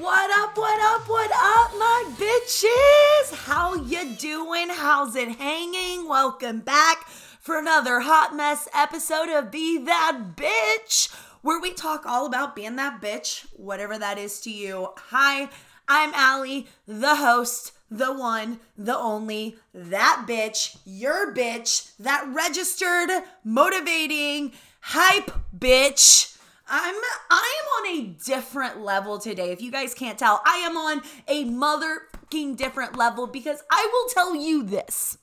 What up, what up, what up, my bitches? How you doing? How's it hanging? Welcome back for another hot mess episode of Be That Bitch, where we talk all about being that bitch, whatever that is to you. Hi, I'm Ally, the host, the one, the only, that bitch, your bitch, that registered, motivating, hype bitch. I'm I am on a different level today. If you guys can't tell, I am on a motherfucking different level because I will tell you this.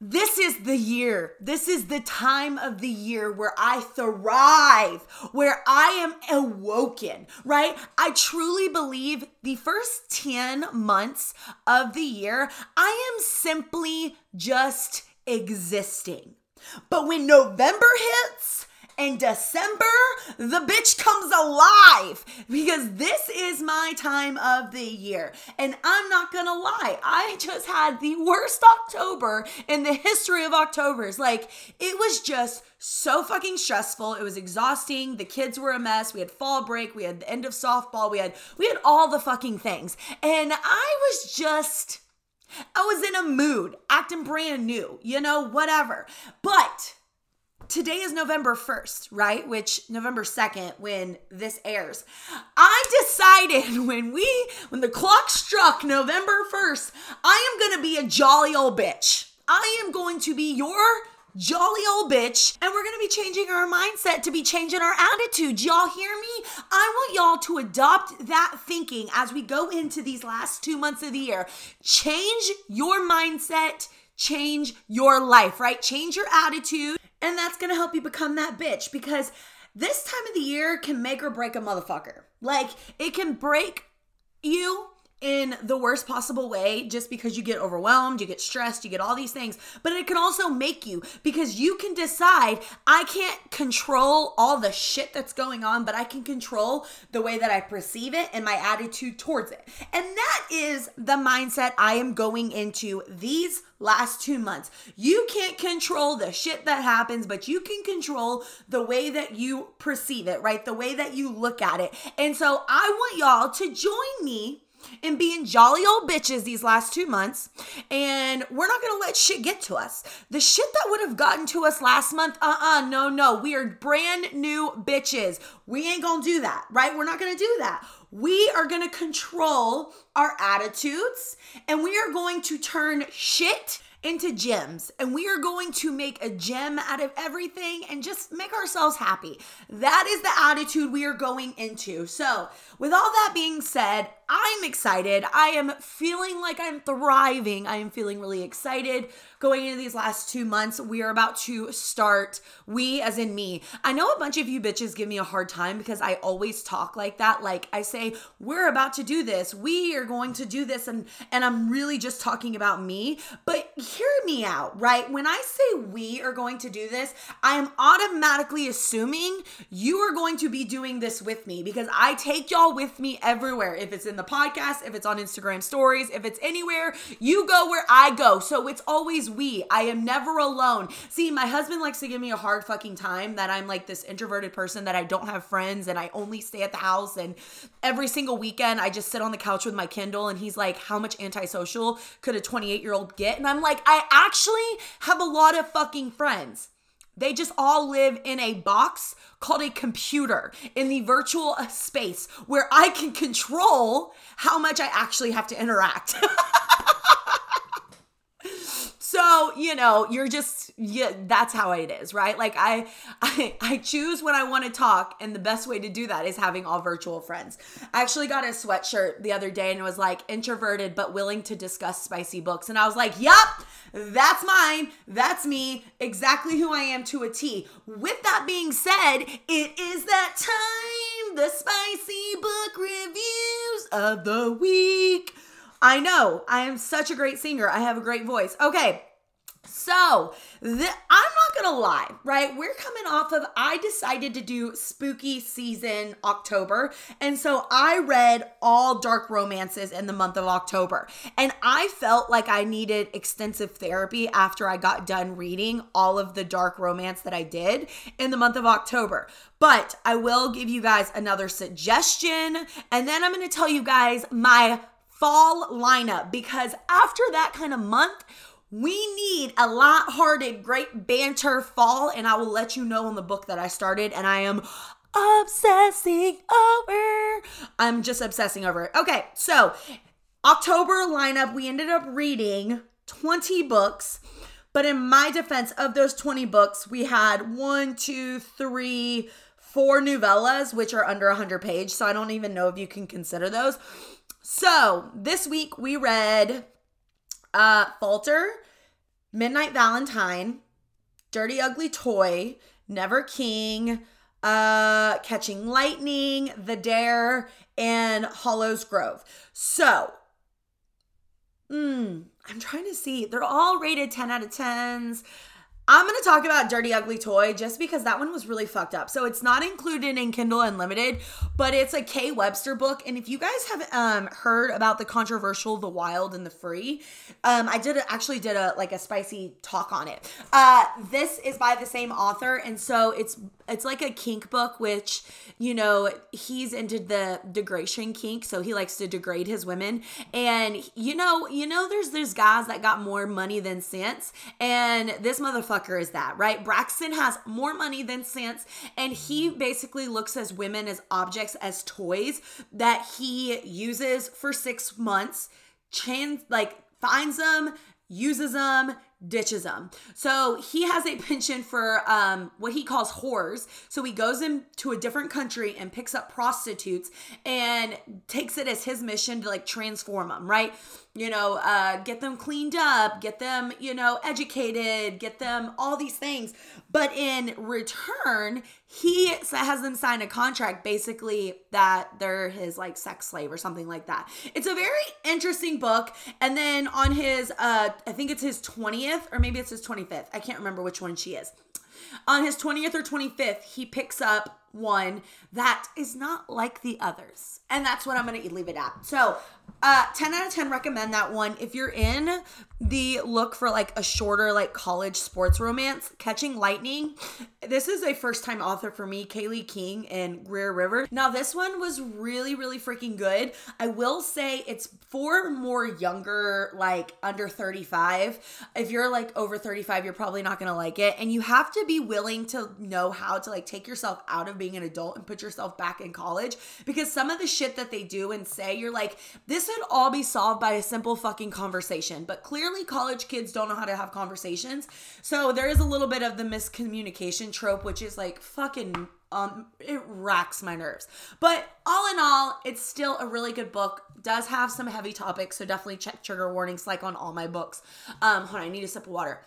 This is the year. This is the time of the year where I thrive, where I am awoken, right? I truly believe the first 10 months of the year, I am simply just existing. But when November hits, and December, the bitch comes alive because this is my time of the year. And I'm not gonna lie, I just had the worst October in the history of Octobers. Like, it was just so fucking stressful. It was exhausting. The kids were a mess. We had fall break, we had the end of softball, we had we had all the fucking things. And I was just I was in a mood, acting brand new, you know, whatever. But today is November 1st, right? Which November 2nd when this airs. I decided when we when the clock struck November 1st, I am going to be a jolly old bitch. I am going to be your jolly old bitch and we're going to be changing our mindset to be changing our attitude. Y'all hear me? I want y'all to adopt that thinking as we go into these last 2 months of the year. Change your mindset, change your life, right? Change your attitude and that's gonna help you become that bitch because this time of the year can make or break a motherfucker. Like, it can break you in the worst possible way just because you get overwhelmed, you get stressed, you get all these things. But it can also make you because you can decide I can't control all the shit that's going on, but I can control the way that I perceive it and my attitude towards it. And that is the mindset I am going into these last two months. You can't control the shit that happens, but you can control the way that you perceive it, right? The way that you look at it. And so I want y'all to join me and being jolly old bitches these last two months. And we're not gonna let shit get to us. The shit that would have gotten to us last month, uh uh no, no. We are brand new bitches. We ain't gonna do that, right? We're not gonna do that. We are gonna control our attitudes and we are going to turn shit into gems and we are going to make a gem out of everything and just make ourselves happy. That is the attitude we are going into. So, with all that being said, I'm excited. I am feeling like I'm thriving. I am feeling really excited going into these last two months. We are about to start, we as in me. I know a bunch of you bitches give me a hard time because I always talk like that. Like I say, we're about to do this. We are going to do this. And, and I'm really just talking about me. But hear me out, right? When I say we are going to do this, I am automatically assuming you are going to be doing this with me because I take y'all with me everywhere. If it's in the podcast, if it's on Instagram stories, if it's anywhere, you go where I go. So it's always we. I am never alone. See, my husband likes to give me a hard fucking time that I'm like this introverted person that I don't have friends and I only stay at the house and every single weekend I just sit on the couch with my Kindle and he's like, "How much antisocial could a 28-year-old get?" And I'm like, "I actually have a lot of fucking friends." They just all live in a box called a computer in the virtual space where I can control how much I actually have to interact. so you know you're just yeah that's how it is right? Like i i, I choose when i want to talk and the best way to do that is having all virtual friends. I actually got a sweatshirt the other day and it was like introverted but willing to discuss spicy books and i was like "Yep, that's mine that's me exactly who i am to a t. With that being said it is that time the spicy book reviews of the week I know. I am such a great singer. I have a great voice. Okay. So, the, I'm not gonna lie, right? We're coming off of, I decided to do spooky season October. And so I read all dark romances in the month of October. And I felt like I needed extensive therapy after I got done reading all of the dark romance that I did in the month of October. But I will give you guys another suggestion. And then I'm gonna tell you guys my fall lineup because after that kind of month, we need a light-hearted, great banter fall, and I will let you know in the book that I started, and I am obsessing over. I'm just obsessing over it. Okay, so October lineup, we ended up reading 20 books. But in my defense, of those 20 books, we had one, two, three, four novellas, which are under 100 page. So I don't even know if you can consider those. So this week we read uh, Falter, Midnight Valentine, Dirty Ugly Toy, Never King, uh, Catching Lightning, The Dare, and Hollow's Grove. So, mm, I'm trying to see. They're all rated 10 out of 10s. I'm going to talk about Dirty Ugly Toy just because that one was really fucked up. So it's not included in Kindle Unlimited, but it's a K. Webster book. And if you guys have um, heard about the controversial The Wild and the Free, um, I did a, actually did a like a spicy talk on it. Uh, this is by the same author, and so it's it's like a kink book, which you know he's into the degradation kink, so he likes to degrade his women. And you know, you know, there's there's guys that got more money than sense, and this motherfucker is that, right? Braxton has more money than sense, and he basically looks as women as objects, as toys that he uses for six months, chans like finds them, uses them, ditches them. So he has a penchant for um, what he calls whores. So he goes into a different country and picks up prostitutes and takes it as his mission to like transform them, right? You know, uh, get them cleaned up, get them, you know, educated, get them all these things. But in return, he has them sign a contract basically that they're his like sex slave or something like that. It's a very interesting book. And then on his, uh, I think it's his 20th or maybe it's his 25th. I can't remember which one she is. On his 20th or 25th, he picks up one that is not like the others. And that's what I'm going to leave it at. So, uh 10 out of 10 recommend that one. If you're in the look for like a shorter like college sports romance, Catching Lightning. This is a first time author for me, Kayleigh King and Greer River. Now this one was really really freaking good. I will say it's for more younger like under 35. If you're like over 35, you're probably not going to like it and you have to be willing to know how to like take yourself out of being an adult and put yourself back in college because some of the shit that they do and say you're like this would all be solved by a simple fucking conversation. But clearly college kids don't know how to have conversations. So there is a little bit of the miscommunication trope, which is like fucking um it racks my nerves. But all in all, it's still a really good book. Does have some heavy topics, so definitely check trigger warnings like on all my books. Um hold on, I need a sip of water.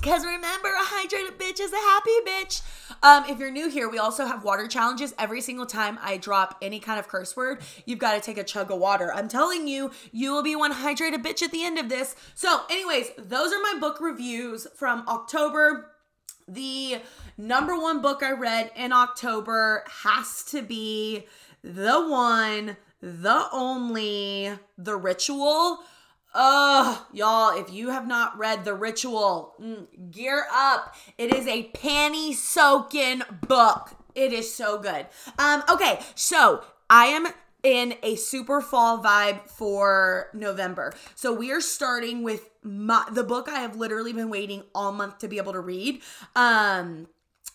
Because remember, a hydrated bitch is a happy bitch. Um, if you're new here, we also have water challenges. Every single time I drop any kind of curse word, you've got to take a chug of water. I'm telling you, you will be one hydrated bitch at the end of this. So, anyways, those are my book reviews from October. The number one book I read in October has to be the one, the only, The Ritual Ugh, y'all, if you have not read The Ritual, mm, gear up. It is a panty soaking book. It is so good. Um, okay, so I am in a super fall vibe for November. So we are starting with my, the book I have literally been waiting all month to be able to read. Um,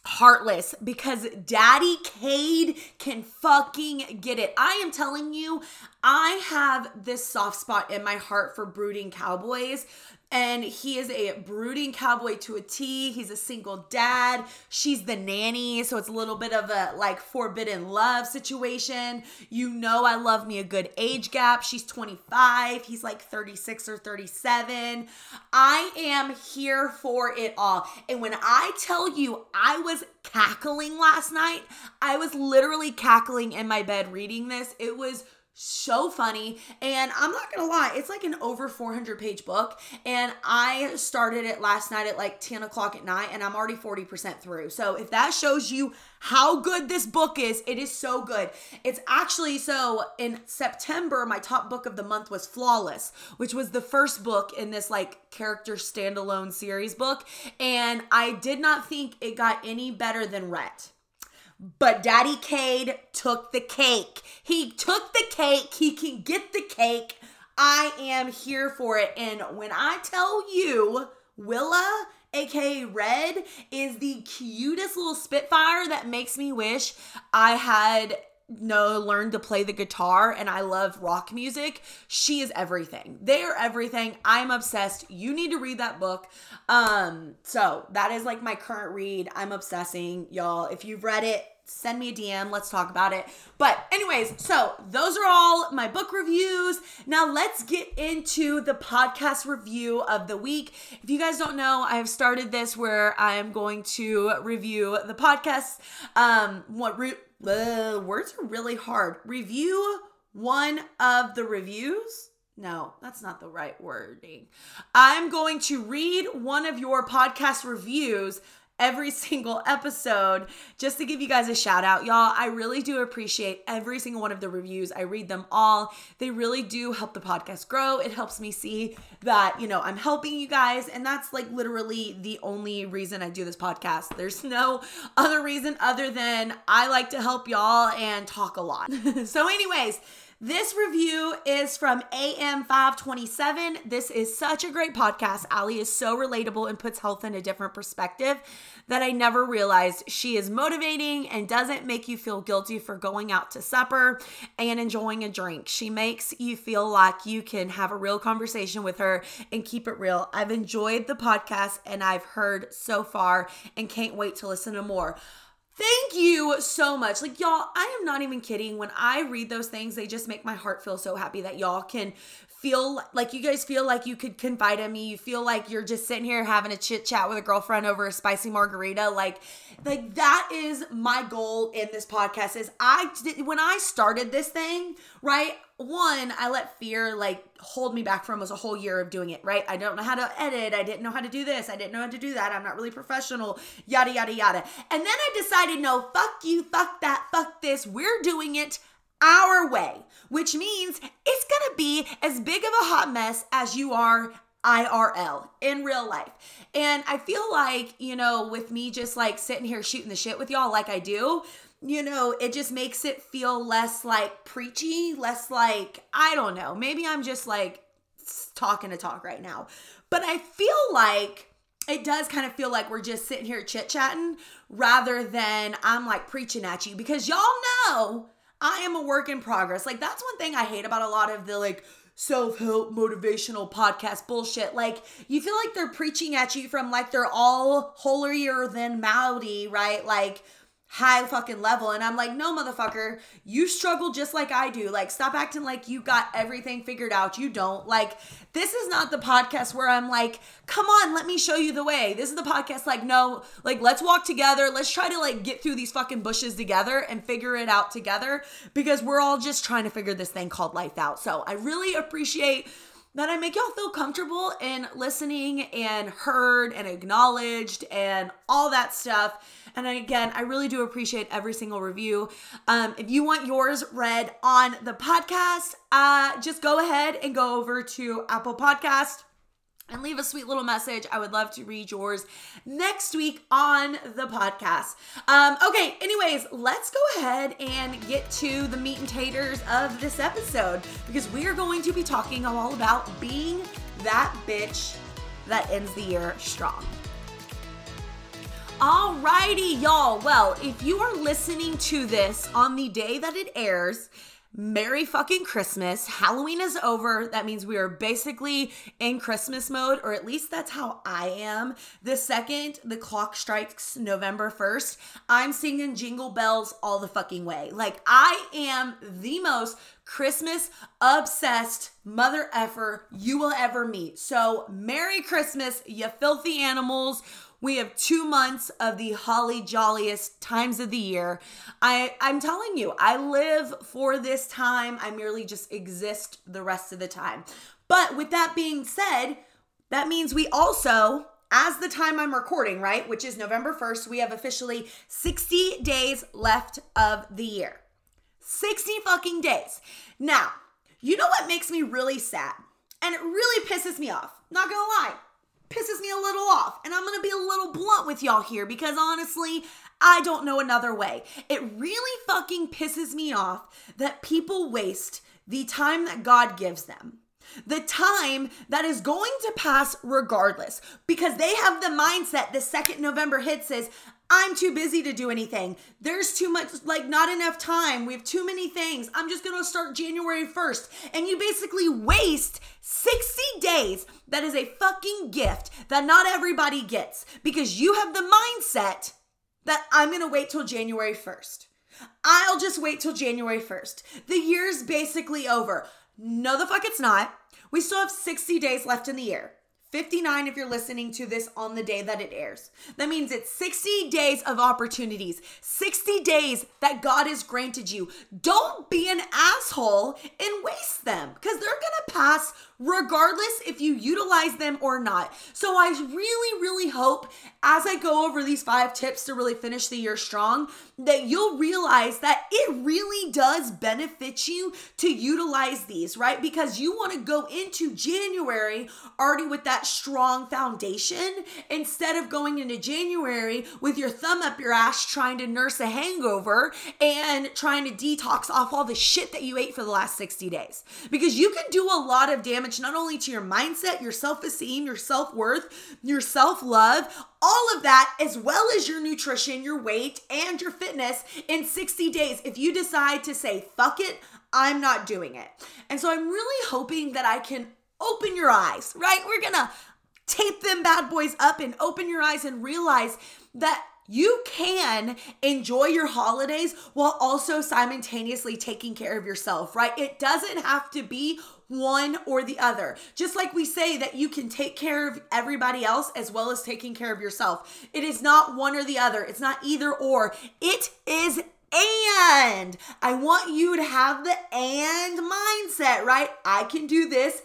heartless because Daddy Cade can fucking get it. I am telling you, I have this soft spot in my heart for brooding cowboys and he is a brooding cowboy to a T. He's a single dad. She's the nanny, so it's a little bit of a like forbidden love situation. You know, I love me a good age gap. She's 25, he's like 36 or 37. I am here for it all. And when I tell you I was cackling last night, I was literally cackling in my bed reading this. It was so funny. And I'm not gonna lie, it's like an over 400 page book. And I started it last night at like 10 o'clock at night, and I'm already 40% through. So if that shows you how good this book is, it is so good. It's actually so in September, my top book of the month was Flawless, which was the first book in this like character standalone series book. And I did not think it got any better than Rhett. But Daddy Cade took the cake. He took the cake. He can get the cake. I am here for it. And when I tell you, Willa, aka Red, is the cutest little Spitfire that makes me wish I had no learned to play the guitar and I love rock music. She is everything. They are everything. I'm obsessed. You need to read that book. Um so that is like my current read. I'm obsessing, y'all. If you've read it, send me a DM. Let's talk about it. But, anyways, so those are all my book reviews. Now, let's get into the podcast review of the week. If you guys don't know, I have started this where I am going to review the podcast. Um, what re- words are really hard. Review one of the reviews. No, that's not the right wording. I'm going to read one of your podcast reviews every single episode just to give you guys a shout out. Y'all, I really do appreciate every single one of the reviews. I read them all. They really do help the podcast grow. It helps me see that, you know, I'm helping you guys. And that's like literally the only reason I do this podcast. There's no other reason other than I like to help y'all and talk a lot. so, anyways, this review is from AM527. This is such a great podcast. Ally is so relatable and puts health in a different perspective that I never realized. She is motivating and doesn't make you feel guilty for going out to supper and enjoying a drink. She makes you feel like you can have a real conversation with her and keep it real. I've enjoyed the podcast and I've heard so far and can't wait to listen to more. Thank you so much. Like, y'all, I am not even kidding. When I read those things, they just make my heart feel so happy that y'all can feel like you guys feel like you could confide in me. You feel like you're just sitting here having a chit chat with a girlfriend over a spicy margarita. Like, like that is my goal in this podcast. Is I when I started this thing, right? one, I let fear like hold me back for almost a whole year of doing it, right? I don't know how to edit. I didn't know how to do this. I didn't know how to do that. I'm not really professional, yada, yada, yada. And then I decided, no, fuck you, fuck that, fuck this. We're doing it our way, which means it's be as big of a hot mess as you are IRL in real life. And I feel like, you know, with me just like sitting here shooting the shit with y'all like I do, you know, it just makes it feel less like preachy, less like, I don't know, maybe I'm just like talking to talk right now. But I feel like it does kind of feel like we're just sitting here chit chatting rather than I'm like preaching at you because y'all know I am a work in progress. Like, that's one thing I hate about a lot of the like, self help motivational podcast bullshit. Like, you feel like they're preaching at you from like they're all holier than Maudi, right? Like, high fucking level. And I'm like, no, motherfucker, you struggle just like I do. Like, stop acting like you got everything figured out. You don't. Like, this is not the podcast where I'm like, come on, let me show you the way. This is the podcast, like, no, like, let's walk together. Let's try to, like, get through these fucking bushes together and figure it out together because we're all just trying to figure this thing called life out. So I really appreciate that I make y'all feel comfortable in listening and heard and acknowledged and all that stuff. And again, I really do appreciate every single review. Um, if you want yours read on the podcast, uh, just go ahead and go over to Apple Podcast and leave a sweet little message. I would love to read yours next week on the podcast. Um, okay, anyways, let's go ahead and get to the meat and taters of this episode because we are going to be talking all about being that bitch that ends the year strong. Alrighty, y'all. Well, if you are listening to this on the day that it airs, Merry fucking Christmas. Halloween is over. That means we are basically in Christmas mode, or at least that's how I am. The second the clock strikes November 1st, I'm singing jingle bells all the fucking way. Like, I am the most Christmas obsessed mother effer you will ever meet. So, Merry Christmas, you filthy animals. We have two months of the holly jolliest times of the year. I, I'm telling you, I live for this time. I merely just exist the rest of the time. But with that being said, that means we also, as the time I'm recording, right, which is November 1st, we have officially 60 days left of the year. 60 fucking days. Now, you know what makes me really sad? And it really pisses me off. Not gonna lie pisses me a little off. And I'm going to be a little blunt with y'all here because honestly, I don't know another way. It really fucking pisses me off that people waste the time that God gives them. The time that is going to pass regardless because they have the mindset the second November hits says, I'm too busy to do anything. There's too much, like, not enough time. We have too many things. I'm just gonna start January 1st. And you basically waste 60 days. That is a fucking gift that not everybody gets because you have the mindset that I'm gonna wait till January 1st. I'll just wait till January 1st. The year's basically over. No, the fuck it's not. We still have 60 days left in the year. 59 if you're listening to this on the day that it airs. That means it's 60 days of opportunities, 60 days that God has granted you. Don't be an asshole and waste them because they're going to pass regardless if you utilize them or not. So I really, really hope as I go over these five tips to really finish the year strong, that you'll realize that it really does benefit you to utilize these, right? Because you want to go into January already with that strong foundation instead of going into January with your thumb up your ass trying to nurse a hangover and trying to detox off all the shit that you ate for the last 60 days. Because you can do a lot of damage damage not only to your mindset, your self esteem, your self worth, your self love, all of that, as well as your nutrition, your weight, and your fitness in 60 days if you decide to say, fuck it, I'm not doing it. And so I'm really hoping that I can open your eyes, right? We're gonna tape them bad boys up and open your eyes and realize that you can enjoy your holidays while also simultaneously taking care of yourself, right? It doesn't have to be one or the other. Just like we say that you can take care of everybody else as well as taking care of yourself. It is not one or the other. It's not either or. It is and. I want you to have the and mindset, right? I can do this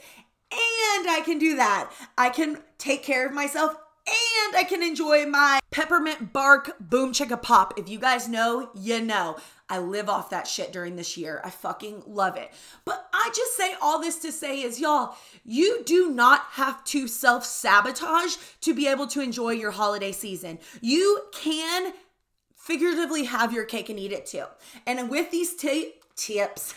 and I can do that. I can take care of myself and I can enjoy my peppermint bark boom chicka pop. If you guys know, you know. I live off that shit during this year. I fucking love it. But I just say all this to say is, y'all, you do not have to self sabotage to be able to enjoy your holiday season. You can figuratively have your cake and eat it too. And with these t- tips,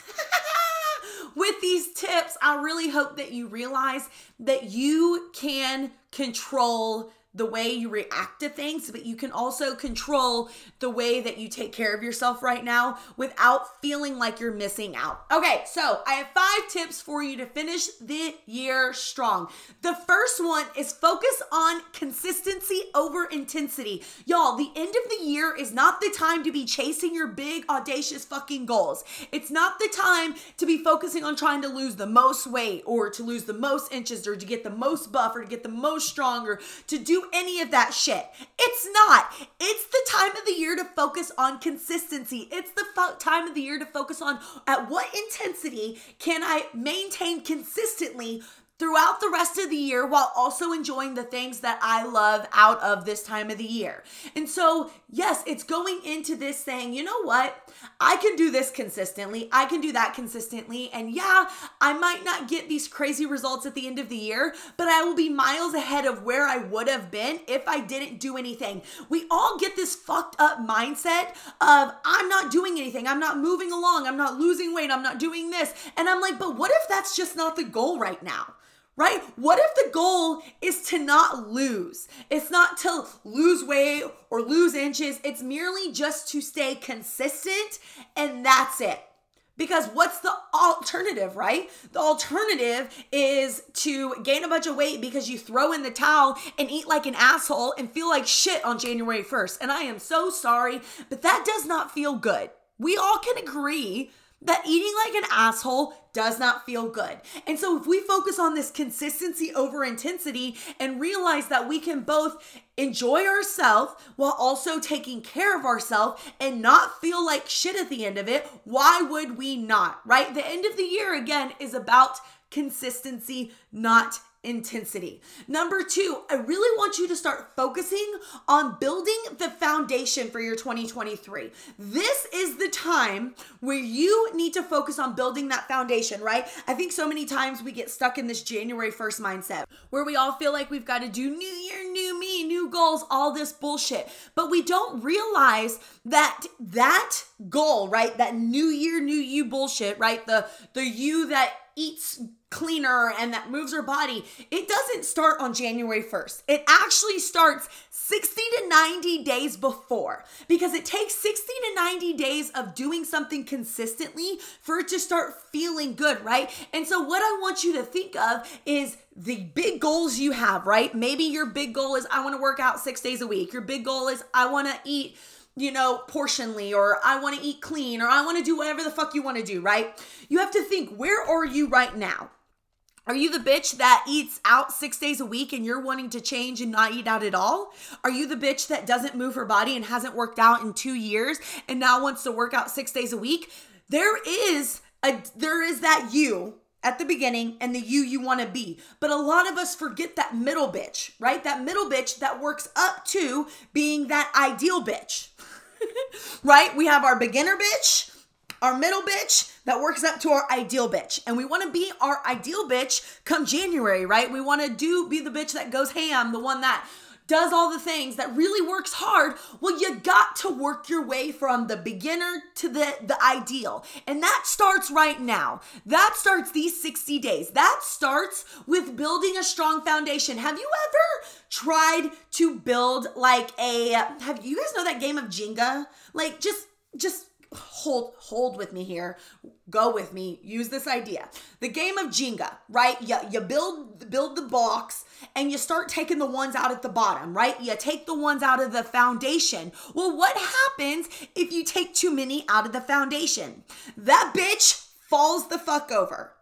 with these tips, I really hope that you realize that you can control the way you react to things, but you can also control the way that you take care of yourself right now without feeling like you're missing out. Okay, so I have five tips for you to finish the year strong. The first one is focus on consistency over intensity. Y'all, the end of the year is not the time to be chasing your big, audacious fucking goals. It's not the time to be focusing on trying to lose the most weight or to lose the most inches or to get the most buff or to get the most stronger, to any of that shit. It's not. It's the time of the year to focus on consistency. It's the fo- time of the year to focus on at what intensity can I maintain consistently throughout the rest of the year while also enjoying the things that I love out of this time of the year. And so, yes, it's going into this saying, you know what? I can do this consistently. I can do that consistently. And yeah, I might not get these crazy results at the end of the year, but I will be miles ahead of where I would have been if I didn't do anything. We all get this fucked up mindset of I'm not doing anything. I'm not moving along. I'm not losing weight. I'm not doing this. And I'm like, but what if that's just not the goal right now? Right? What if the goal is to not lose? It's not to lose weight or lose inches, it's merely just to stay consistent, and that's it. Because what's the alternative, right? The alternative is to gain a bunch of weight because you throw in the towel and eat like an asshole and feel like shit on January 1st. And I am so sorry, but that does not feel good. We all can agree that eating like an asshole does not feel good. And so, if we focus on this consistency over intensity and realize that we can both enjoy ourselves while also taking care of ourselves and not feel like shit at the end of it, why would we not? Right? The end of the year, again, is about consistency, not intensity. Number two, I really want you to start focusing on building the foundation for your 2023. This is the time where you need to focus on building that foundation, right? I think so many times we get stuck in this January 1st mindset where we all feel like we've got to do new year, new me, new goals, all this bullshit. But we don't realize that that goal, right? That new year, new you bullshit, right? The the you that eats cleaner and that moves her body, it doesn't start on January 1st. It actually starts 60 to 90 days before because it takes 60 to 90 days of doing something consistently for it to start feeling good, right? And so, what I want you to think of is the big goals you have, right? Maybe your big goal is I want to work out six days a week. Your big goal is I want to eat you know, portionly, or I want to eat clean, or I want to do whatever the fuck you want to do, right? You have to think, where are you right now? Are you the bitch that eats out six days a week and you're wanting to change and not eat out at all? Are you the bitch that doesn't move her body and hasn't worked out in two years and now wants to work out six days a week? There is a there is that you at the beginning and the you you want to be. But a lot of us forget that middle bitch, right? That middle bitch that works up to being that ideal bitch. right? We have our beginner bitch, our middle bitch that works up to our ideal bitch. And we want to be our ideal bitch come January, right? We want to do be the bitch that goes ham, the one that does all the things that really works hard. Well you got to work your way from the beginner to the the ideal. And that starts right now. That starts these 60 days. That starts with building a strong foundation. Have you ever tried to build like a have you guys know that game of jenga? Like just just hold hold with me here. Go with me. Use this idea. The game of jenga right? You, you build build the box and you start taking the ones out at the bottom right? You take the ones out of the foundation. Well what happens if you take too many out of the foundation? That bitch falls the fuck over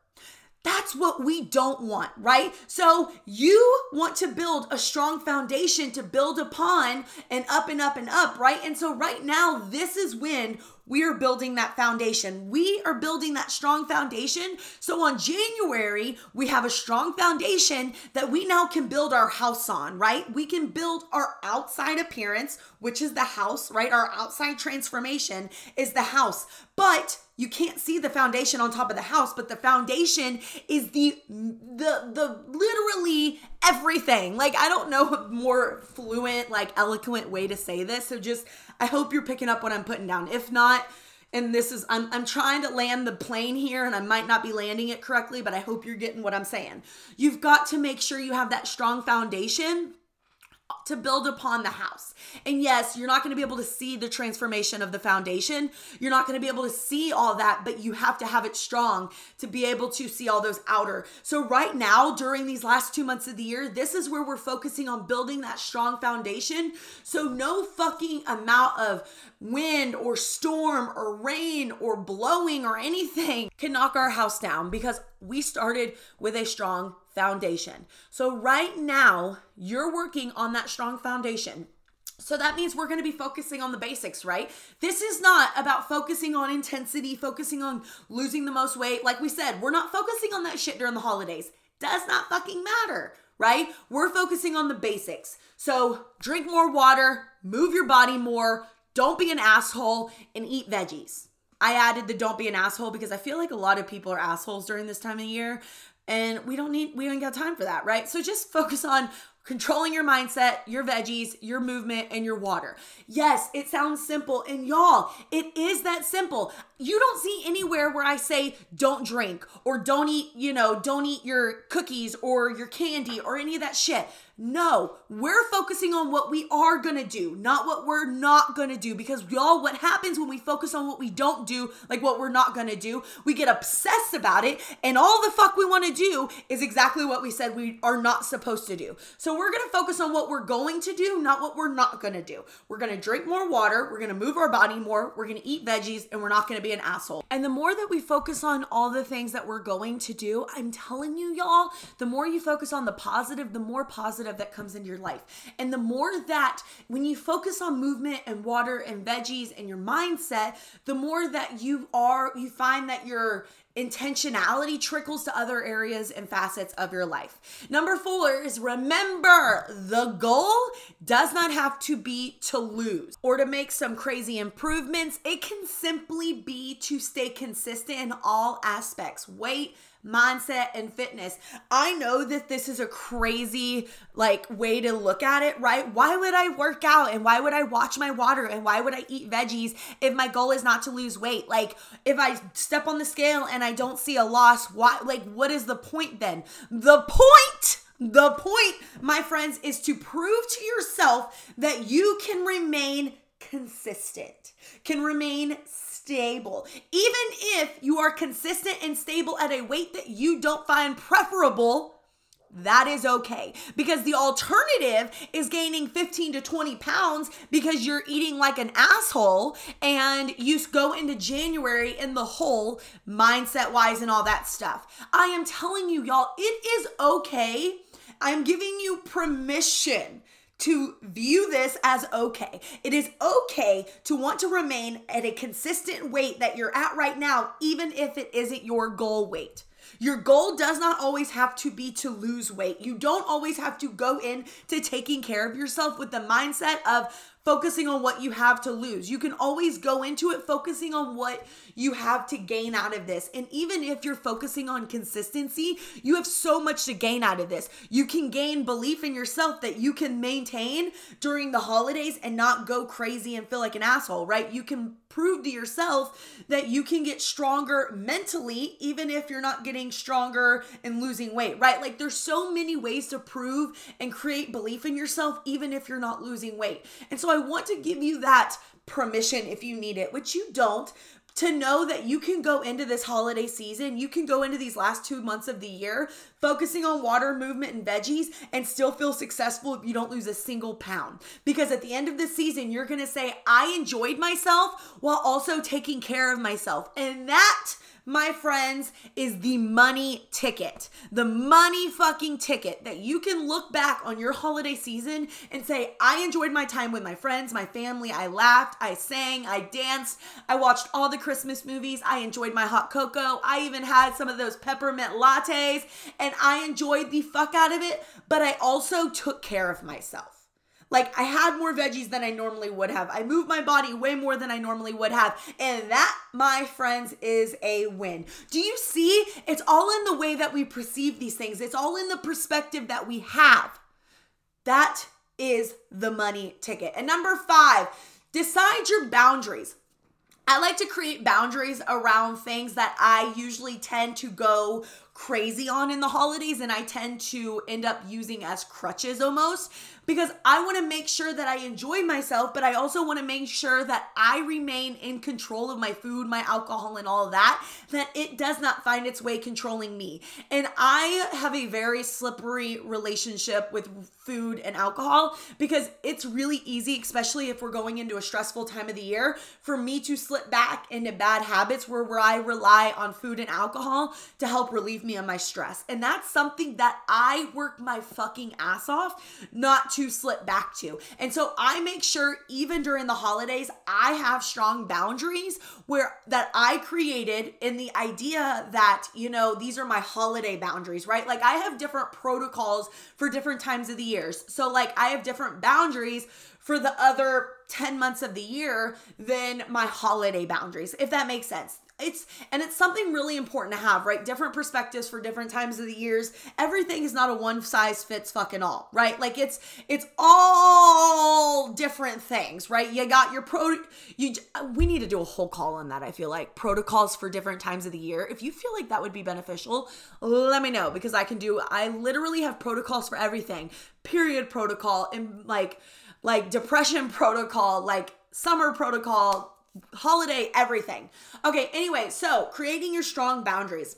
that's what we don't want, right? So you want to build a strong foundation to build upon and up and up and up, right? And so right now, this is when we are building that foundation. We are building that strong foundation. So on January, we have a strong foundation that we now can build our house on, right? We can build our outside appearance, which is the house, right? Our outside transformation is the house. But you can't see the foundation on top of the house, but the foundation is the the the literally everything. Like I don't know a more fluent, like eloquent way to say this. So just I hope you're picking up what I'm putting down. If not, and this is I'm I'm trying to land the plane here and I might not be landing it correctly, but I hope you're getting what I'm saying. You've got to make sure you have that strong foundation to build upon the house. And yes, you're not going to be able to see the transformation of the foundation. You're not going to be able to see all that, but you have to have it strong to be able to see all those outer. So, right now, during these last two months of the year, this is where we're focusing on building that strong foundation. So, no fucking amount of wind or storm or rain or blowing or anything can knock our house down because we started with a strong foundation. So, right now, you're working on that strong foundation. So that means we're going to be focusing on the basics, right? This is not about focusing on intensity, focusing on losing the most weight. Like we said, we're not focusing on that shit during the holidays. Does not fucking matter, right? We're focusing on the basics. So drink more water, move your body more, don't be an asshole, and eat veggies. I added the don't be an asshole because I feel like a lot of people are assholes during this time of year and we don't need we don't got time for that right so just focus on controlling your mindset, your veggies, your movement, and your water. Yes, it sounds simple. And y'all, it is that simple. You don't see anywhere where I say don't drink or don't eat, you know, don't eat your cookies or your candy or any of that shit. No, we're focusing on what we are gonna do, not what we're not gonna do. Because y'all, what happens when we focus on what we don't do, like what we're not gonna do, we get obsessed about it, and all the fuck we wanna do is exactly what we said we are not supposed to do. So we're gonna focus on what we're going to do, not what we're not gonna do. We're gonna drink more water, we're gonna move our body more, we're gonna eat veggies, and we're not gonna be an asshole. And the more that we focus on all the things that we're going to do, I'm telling you, y'all, the more you focus on the positive, the more positive that comes into your life. And the more that when you focus on movement and water and veggies and your mindset, the more that you are, you find that you're intentionality trickles to other areas and facets of your life. Number four is remember the goal does not have to be to lose or to make some crazy improvements. It can simply be to stay consistent in all aspects weight, mindset and fitness. I know that this is a crazy like way to look at it, right? Why would I work out and why would I watch my water and why would I eat veggies if my goal is not to lose weight? Like if I step on the scale and I don't see a loss, why like what is the point then? The point the point, my friends, is to prove to yourself that you can remain consistent, can remain stable. Even if you are consistent and stable at a weight that you don't find preferable, that is okay because the alternative is gaining 15 to 20 pounds because you're eating like an asshole and you go into January in the hole mindset wise and all that stuff. I am telling you, y'all, it is okay. I'm giving you permission to view this as okay. It is okay to want to remain at a consistent weight that you're at right now, even if it isn't your goal weight. Your goal does not always have to be to lose weight. You don't always have to go in to taking care of yourself with the mindset of focusing on what you have to lose. You can always go into it focusing on what you have to gain out of this. And even if you're focusing on consistency, you have so much to gain out of this. You can gain belief in yourself that you can maintain during the holidays and not go crazy and feel like an asshole, right? You can prove to yourself that you can get stronger mentally even if you're not getting stronger and losing weight, right? Like there's so many ways to prove and create belief in yourself even if you're not losing weight. And so I want to give you that permission if you need it, which you don't, to know that you can go into this holiday season, you can go into these last two months of the year focusing on water movement and veggies and still feel successful if you don't lose a single pound. Because at the end of the season, you're gonna say, I enjoyed myself while also taking care of myself. And that my friends, is the money ticket. The money fucking ticket that you can look back on your holiday season and say, I enjoyed my time with my friends, my family. I laughed, I sang, I danced, I watched all the Christmas movies. I enjoyed my hot cocoa. I even had some of those peppermint lattes and I enjoyed the fuck out of it, but I also took care of myself. Like I had more veggies than I normally would have. I moved my body way more than I normally would have. And that, my friends, is a win. Do you see? It's all in the way that we perceive these things, it's all in the perspective that we have. That is the money ticket. And number five, decide your boundaries. I like to create boundaries around things that I usually tend to go crazy on in the holidays and I tend to end up using as crutches almost because I want to make sure that I enjoy myself, but I also want to make sure that I remain in control of my food, my alcohol, and all that, that it does not find its way controlling me. And I have a very slippery relationship with food and alcohol because it's really easy, especially if we're going into a stressful time of the year, for me to slip back into bad habits where, where I rely on food and alcohol to help relieve me of my stress. And that's something that I work my fucking ass off not to slip back to. And so I make sure even during the holidays, I have strong boundaries where that I created in the idea that, you know, these are my holiday boundaries, right? Like I have different protocols for different times of the years. So like I have different boundaries for the other 10 months of the year than my holiday boundaries, if that makes sense it's and it's something really important to have, right? Different perspectives for different times of the years. Everything is not a one size fits fucking all, right? Like it's it's all different things, right? You got your pro you we need to do a whole call on that, I feel like. Protocols for different times of the year. If you feel like that would be beneficial, let me know because I can do I literally have protocols for everything. Period protocol and like like depression protocol, like summer protocol, holiday, everything. Okay, anyway, so creating your strong boundaries.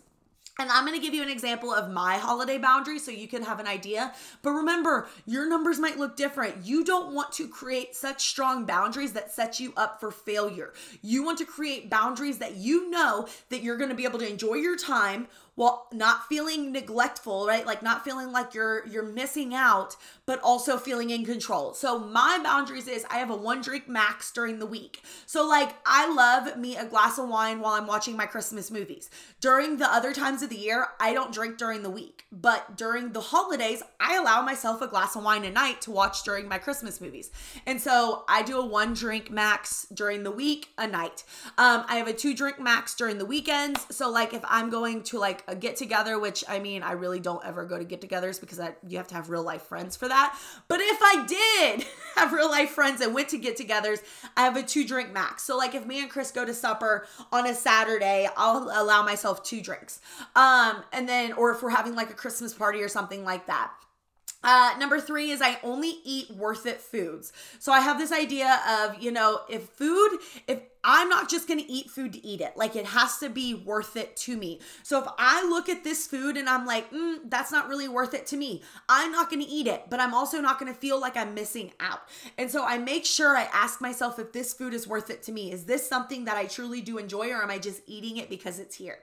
And I'm going to give you an example of my holiday boundary so you can have an idea. But remember, your numbers might look different. You don't want to create such strong boundaries that set you up for failure. You want to create boundaries that you know that you're going to be able to enjoy your time while not feeling neglectful, right? Like not feeling like you're you're missing out, but also feeling in control. So my boundaries is I have a one drink max during the week. So like I love me a glass of wine while I'm watching my Christmas movies. During the other times of the year, I don't drink during the week, but during the holidays, I allow myself a glass of wine a night to watch during my Christmas movies. And so I do a one drink max during the week, a night. Um, I have a two drink max during the weekends. So like if I'm going to like a get together, which I mean, I really don't ever go to get togethers because I, you have to have real life friends for that. But if I did have real life friends and went to get togethers, I have a two drink max. So, like, if me and Chris go to supper on a Saturday, I'll allow myself two drinks. Um, and then, or if we're having like a Christmas party or something like that. Uh, number three is I only eat worth it foods. So I have this idea of, you know, if food, if I'm not just gonna eat food to eat it. Like it has to be worth it to me. So if I look at this food and I'm like, mm, that's not really worth it to me, I'm not gonna eat it, but I'm also not gonna feel like I'm missing out. And so I make sure I ask myself if this food is worth it to me. Is this something that I truly do enjoy or am I just eating it because it's here?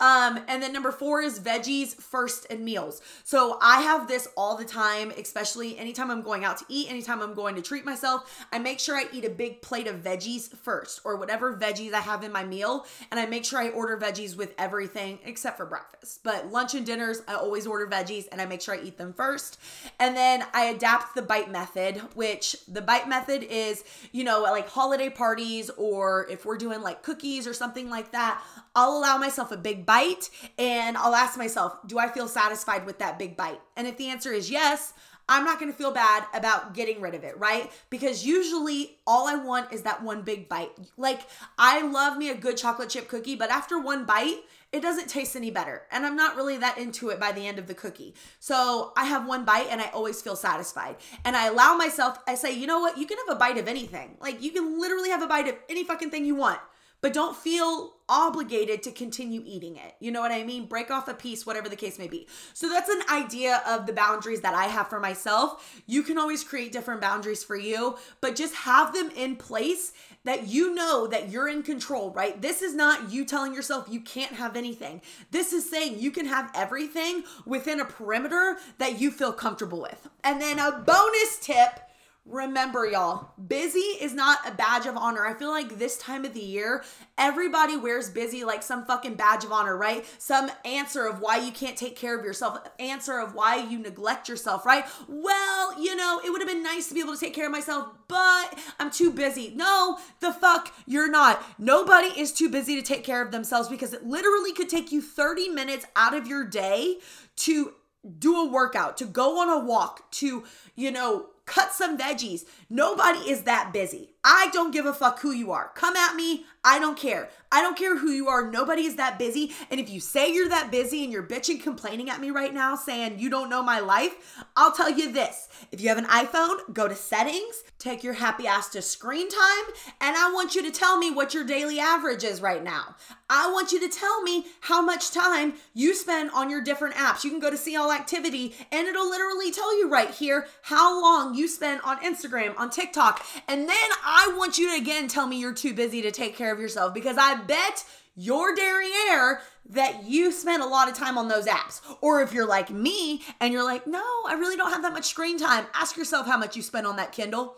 Um, and then number four is veggies first in meals. So I have this all the time, especially anytime I'm going out to eat, anytime I'm going to treat myself, I make sure I eat a big plate of veggies first or whatever veggies I have in my meal. And I make sure I order veggies with everything except for breakfast. But lunch and dinners, I always order veggies and I make sure I eat them first. And then I adapt the bite method, which the bite method is, you know, like holiday parties or if we're doing like cookies or something like that, I'll allow myself a big bite and I'll ask myself, do I feel satisfied with that big bite? And if the answer is yes, I'm not going to feel bad about getting rid of it, right? Because usually all I want is that one big bite. Like, I love me a good chocolate chip cookie, but after one bite, it doesn't taste any better. And I'm not really that into it by the end of the cookie. So I have one bite and I always feel satisfied. And I allow myself, I say, you know what? You can have a bite of anything. Like, you can literally have a bite of any fucking thing you want but don't feel obligated to continue eating it. You know what I mean? Break off a piece, whatever the case may be. So that's an idea of the boundaries that I have for myself. You can always create different boundaries for you, but just have them in place that you know that you're in control, right? This is not you telling yourself you can't have anything. This is saying you can have everything within a perimeter that you feel comfortable with. And then a bonus tip Remember, y'all, busy is not a badge of honor. I feel like this time of the year, everybody wears busy like some fucking badge of honor, right? Some answer of why you can't take care of yourself, answer of why you neglect yourself, right? Well, you know, it would have been nice to be able to take care of myself, but I'm too busy. No, the fuck, you're not. Nobody is too busy to take care of themselves because it literally could take you 30 minutes out of your day to do a workout, to go on a walk, to, you know, cut some veggies. Nobody is that busy. I don't give a fuck who you are. Come at me. I don't care. I don't care who you are. Nobody is that busy. And if you say you're that busy and you're bitching, complaining at me right now, saying you don't know my life, I'll tell you this. If you have an iPhone, go to settings, take your happy ass to screen time, and I want you to tell me what your daily average is right now. I want you to tell me how much time you spend on your different apps. You can go to see all activity and it'll literally tell you right here how long you spend on Instagram, on TikTok. And then I want you to again tell me you're too busy to take care of yourself because I bet your derriere that you spend a lot of time on those apps. Or if you're like me and you're like, no, I really don't have that much screen time, ask yourself how much you spend on that Kindle.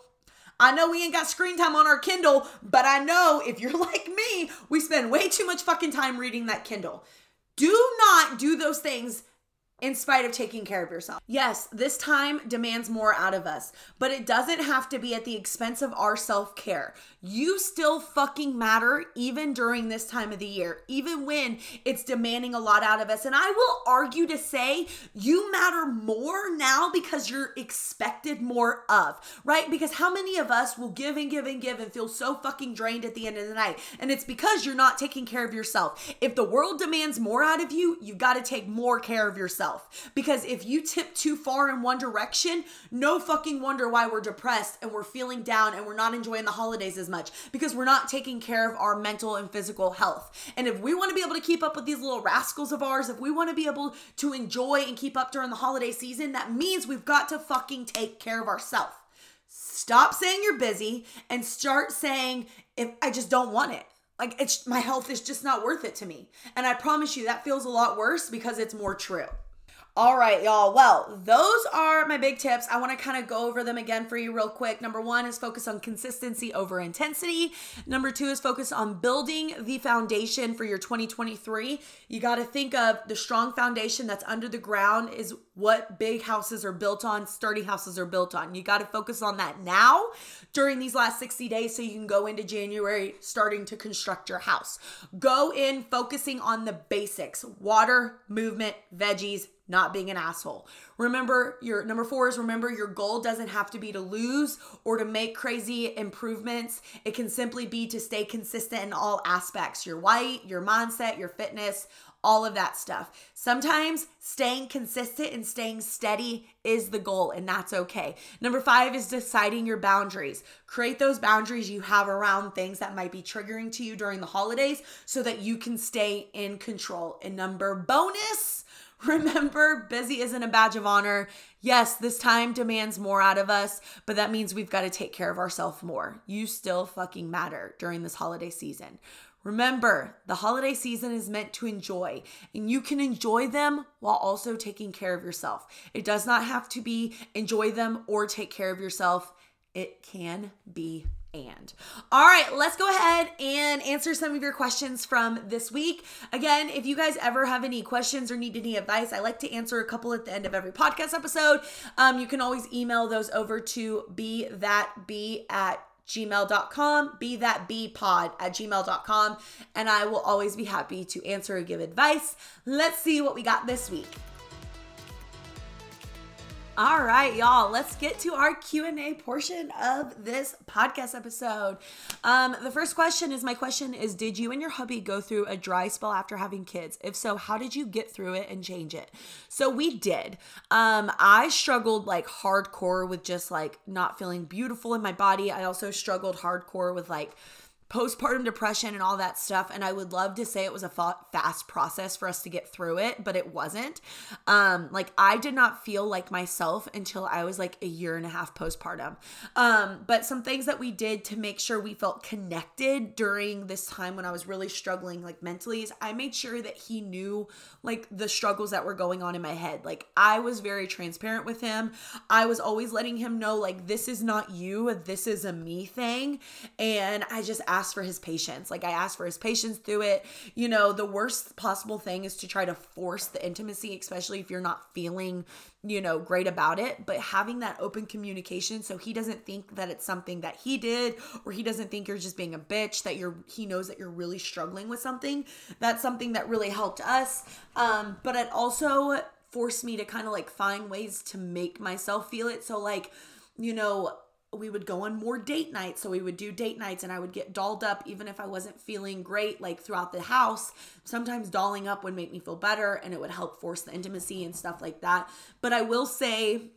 I know we ain't got screen time on our Kindle, but I know if you're like me, we spend way too much fucking time reading that Kindle. Do not do those things in spite of taking care of yourself. Yes, this time demands more out of us, but it doesn't have to be at the expense of our self care. You still fucking matter even during this time of the year, even when it's demanding a lot out of us. And I will argue to say you matter more now because you're expected more of, right? Because how many of us will give and give and give and feel so fucking drained at the end of the night? And it's because you're not taking care of yourself. If the world demands more out of you, you've got to take more care of yourself yourself. Because if you tip too far in one direction, no fucking wonder why we're depressed and we're feeling down and we're not enjoying the holidays as much because we're not taking care of our mental and physical health. And if we want to be able to keep up with these little rascals of ours, if we want to be able to enjoy and keep up during the holiday season, that means we've got to fucking take care of ourselves. Stop saying you're busy and start saying, if I just don't want it. Like it's my health is just not worth it to me. And I promise you that feels a lot worse because it's more true. All right, y'all. Well, those are my big tips. I want to kind of go over them again for you real quick. Number one is focus on consistency over intensity. Number two is focus on building the foundation for your 2023. You got to think of the strong foundation that's under the ground is what big houses are built on, sturdy houses are built on. You got to focus on that now during these last 60 days so you can go into January starting to construct your house. Go in focusing on the basics water, movement, veggies, not being an asshole. Remember, your number four is remember your goal doesn't have to be to lose or to make crazy improvements. It can simply be to stay consistent in all aspects your weight, your mindset, your fitness, all of that stuff. Sometimes staying consistent and staying steady is the goal, and that's okay. Number five is deciding your boundaries. Create those boundaries you have around things that might be triggering to you during the holidays so that you can stay in control. And number bonus, Remember, busy isn't a badge of honor. Yes, this time demands more out of us, but that means we've got to take care of ourselves more. You still fucking matter during this holiday season. Remember, the holiday season is meant to enjoy, and you can enjoy them while also taking care of yourself. It does not have to be enjoy them or take care of yourself, it can be and. All right, let's go ahead and answer some of your questions from this week. Again, if you guys ever have any questions or need any advice, I like to answer a couple at the end of every podcast episode. Um, you can always email those over to be that be at gmail.com, be that be pod at gmail.com, and I will always be happy to answer or give advice. Let's see what we got this week. All right, y'all, let's get to our Q&A portion of this podcast episode. Um, the first question is my question is did you and your hubby go through a dry spell after having kids? If so, how did you get through it and change it? So we did. Um, I struggled like hardcore with just like not feeling beautiful in my body. I also struggled hardcore with like postpartum depression and all that stuff and i would love to say it was a fast process for us to get through it but it wasn't. Um like i did not feel like myself until i was like a year and a half postpartum. Um but some things that we did to make sure we felt connected during this time when i was really struggling like mentally is i made sure that he knew like the struggles that were going on in my head. Like i was very transparent with him. I was always letting him know like this is not you this is a me thing. And i just for his patience. Like I asked for his patience through it. You know, the worst possible thing is to try to force the intimacy, especially if you're not feeling, you know, great about it. But having that open communication so he doesn't think that it's something that he did or he doesn't think you're just being a bitch, that you're he knows that you're really struggling with something. That's something that really helped us. Um, but it also forced me to kind of like find ways to make myself feel it. So like, you know, we would go on more date nights. So we would do date nights and I would get dolled up even if I wasn't feeling great, like throughout the house. Sometimes dolling up would make me feel better and it would help force the intimacy and stuff like that. But I will say,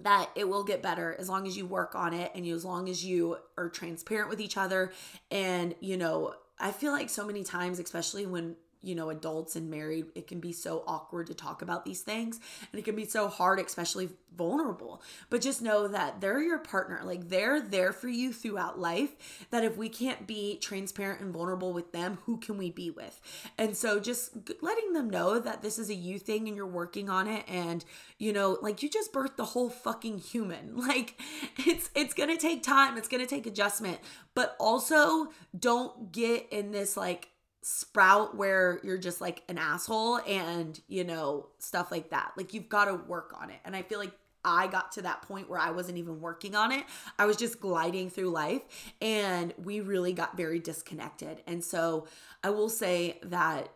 that it will get better as long as you work on it and you, as long as you are transparent with each other and you know I feel like so many times especially when you know adults and married it can be so awkward to talk about these things and it can be so hard especially vulnerable. But just know that they're your partner like they're there for you throughout life that if we can't be transparent and vulnerable with them who can we be with? And so just letting them know that this is a you thing and you're working on it and you know like you just birthed the whole fucking human. Like it's it's gonna take time it's gonna take adjustment but also don't get in this like sprout where you're just like an asshole and you know stuff like that like you've got to work on it and i feel like I got to that point where I wasn't even working on it. I was just gliding through life and we really got very disconnected. And so I will say that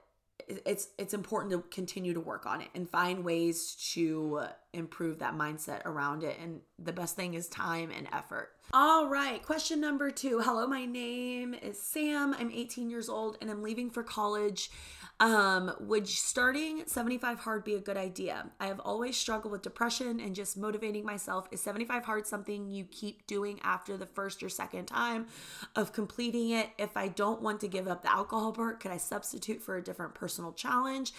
it's it's important to continue to work on it and find ways to improve that mindset around it and the best thing is time and effort all right question number two hello my name is sam i'm 18 years old and i'm leaving for college um, would starting 75 hard be a good idea? I have always struggled with depression and just motivating myself. Is 75 hard something you keep doing after the first or second time of completing it? If I don't want to give up the alcohol part, could I substitute for a different personal challenge?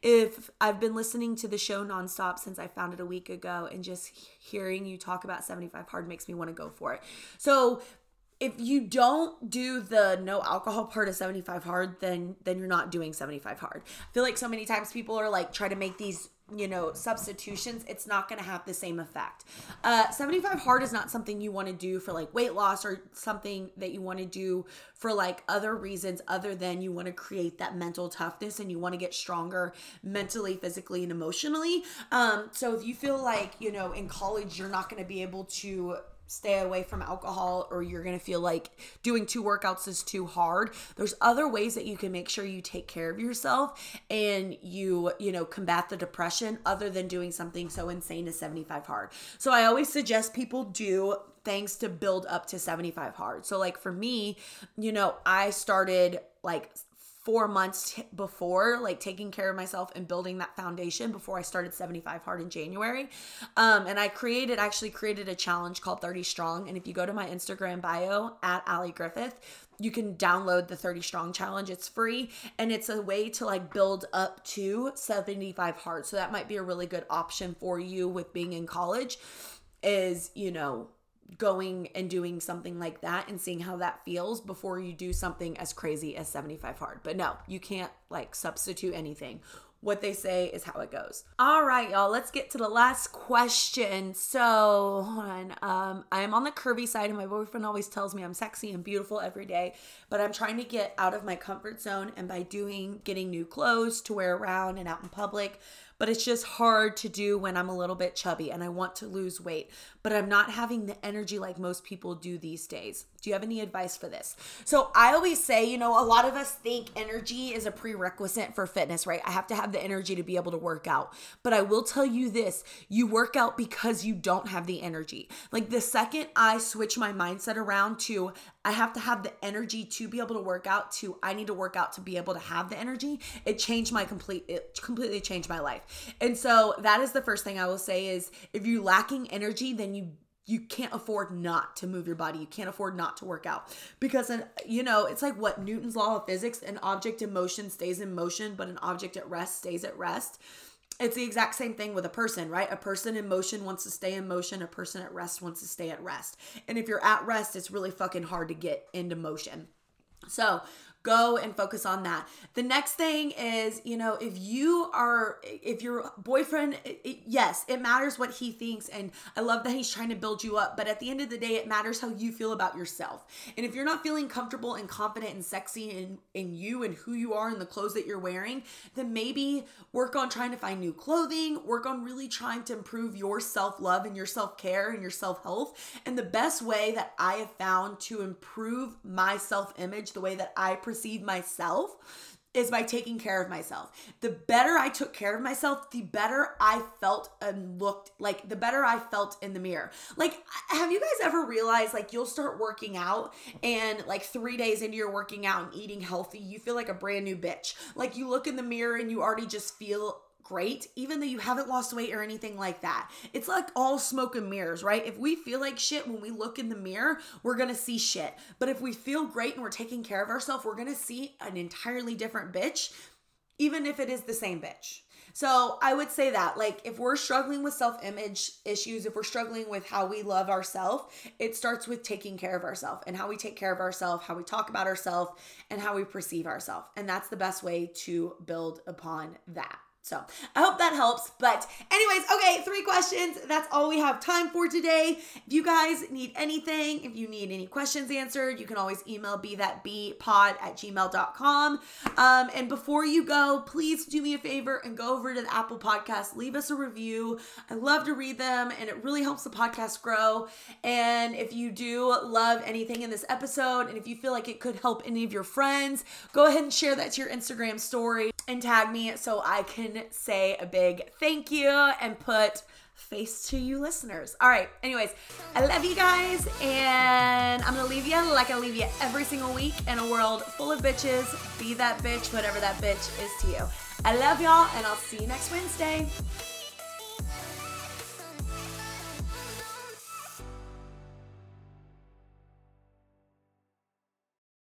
If I've been listening to the show nonstop since I found it a week ago and just hearing you talk about 75 hard makes me want to go for it. So if you don't do the no alcohol part of 75 hard then then you're not doing 75 hard i feel like so many times people are like try to make these you know substitutions it's not going to have the same effect. Uh 75 hard is not something you want to do for like weight loss or something that you want to do for like other reasons other than you want to create that mental toughness and you want to get stronger mentally physically and emotionally. Um so if you feel like you know in college you're not going to be able to stay away from alcohol or you're going to feel like doing two workouts is too hard. There's other ways that you can make sure you take care of yourself and you you know combat the depression other than doing something so insane as 75 hard. So i always suggest people do things to build up to 75 hard. So like for me you know i started like four months t- before, like taking care of myself and building that foundation before I started 75 Hard in January. Um, and I created, actually created a challenge called 30 Strong. And if you go to my Instagram bio at Ally Griffeth, you can download the 30 Strong challenge. It's free and it's a way to like build up to 75 Hard. So that might be a really good option for you with being in college is, you know, going and doing something like that and seeing how that feels before you do something as crazy as 75 hard. But no, you can't like substitute anything. What they say is how it goes. All right, y'all, let's get to the last question. So, hold on. Um, I'm on the curvy side, and my boyfriend always tells me I'm sexy and beautiful every day, but I'm trying to get out of my comfort zone. And by doing getting new clothes to wear around and out in public, but it's just hard to do when I'm a little bit chubby and I want to lose weight, but I'm not having the energy like most people do these days. Do you have any advice for this? So I always say, you know, a lot of us think energy is a prerequisite for fitness, right? I have to have the energy to be able to work out. But I will tell you this you work out because you don't have the energy. Like the second I switch my mindset around to, I have to have the energy to be able to work out, to I need to work out to be able to have the energy, it changed my complete, it completely changed my life. And so that is the first thing I will say is if you're lacking energy, then you you can't afford not to move your body. You can't afford not to work out because, you know, it's like what Newton's law of physics an object in motion stays in motion, but an object at rest stays at rest. It's the exact same thing with a person, right? A person in motion wants to stay in motion, a person at rest wants to stay at rest. And if you're at rest, it's really fucking hard to get into motion. So, go and focus on that. The next thing is, you know, if you are, if your boyfriend, it, yes, it matters what he thinks. And I love that he's trying to build you up. But at the end of the day, it matters how you feel about yourself. And if you're not feeling comfortable and confident and sexy in, in you and who you are and the clothes that you're wearing, then maybe work on trying to find new clothing, work on really trying to improve your self love and your self care and your self health. And the best way that I have found to improve my self image, the way that I perceive myself is by taking care of myself. The better I took care of myself, the better I felt and looked like the better I felt in the mirror. Like, have you guys ever realized like you'll start working out and like three days into your working out and eating healthy, you feel like a brand new bitch. Like, you look in the mirror and you already just feel great, even though you haven't lost weight or anything like that. It's like all smoke and mirrors, right? If we feel like shit when we look in the mirror, we're gonna see shit. But if we feel great and we're taking care of ourselves, we're gonna see an entirely different bitch, even if it is the same bitch. So I would say that, like, if we're struggling with self image issues, if we're struggling with how we love ourselves, it starts with taking care of ourselves and how we take care of ourselves, how we talk about ourselves, and how we perceive ourselves. And that's the best way to build upon that. So I hope that helps. But, anyways, okay, three questions. That's all we have time for today. If you guys need anything, if you need any questions answered, you can always email be that be pod at gmail.com. Um, and before you go, please do me a favor and go over to the Apple Podcast, leave us a review. I love to read them and it really helps the podcast grow. And if you do love anything in this episode, and if you feel like it could help any of your friends, go ahead and share that to your Instagram story and tag me so I can say a big thank you and put face to you listeners. All right. Anyways, I love you guys, and I'm gonna leave you like I leave you every single week in a world full of bitches. Be that bitch, whatever that bitch is to you. I love y'all, and I'll see you next Wednesday.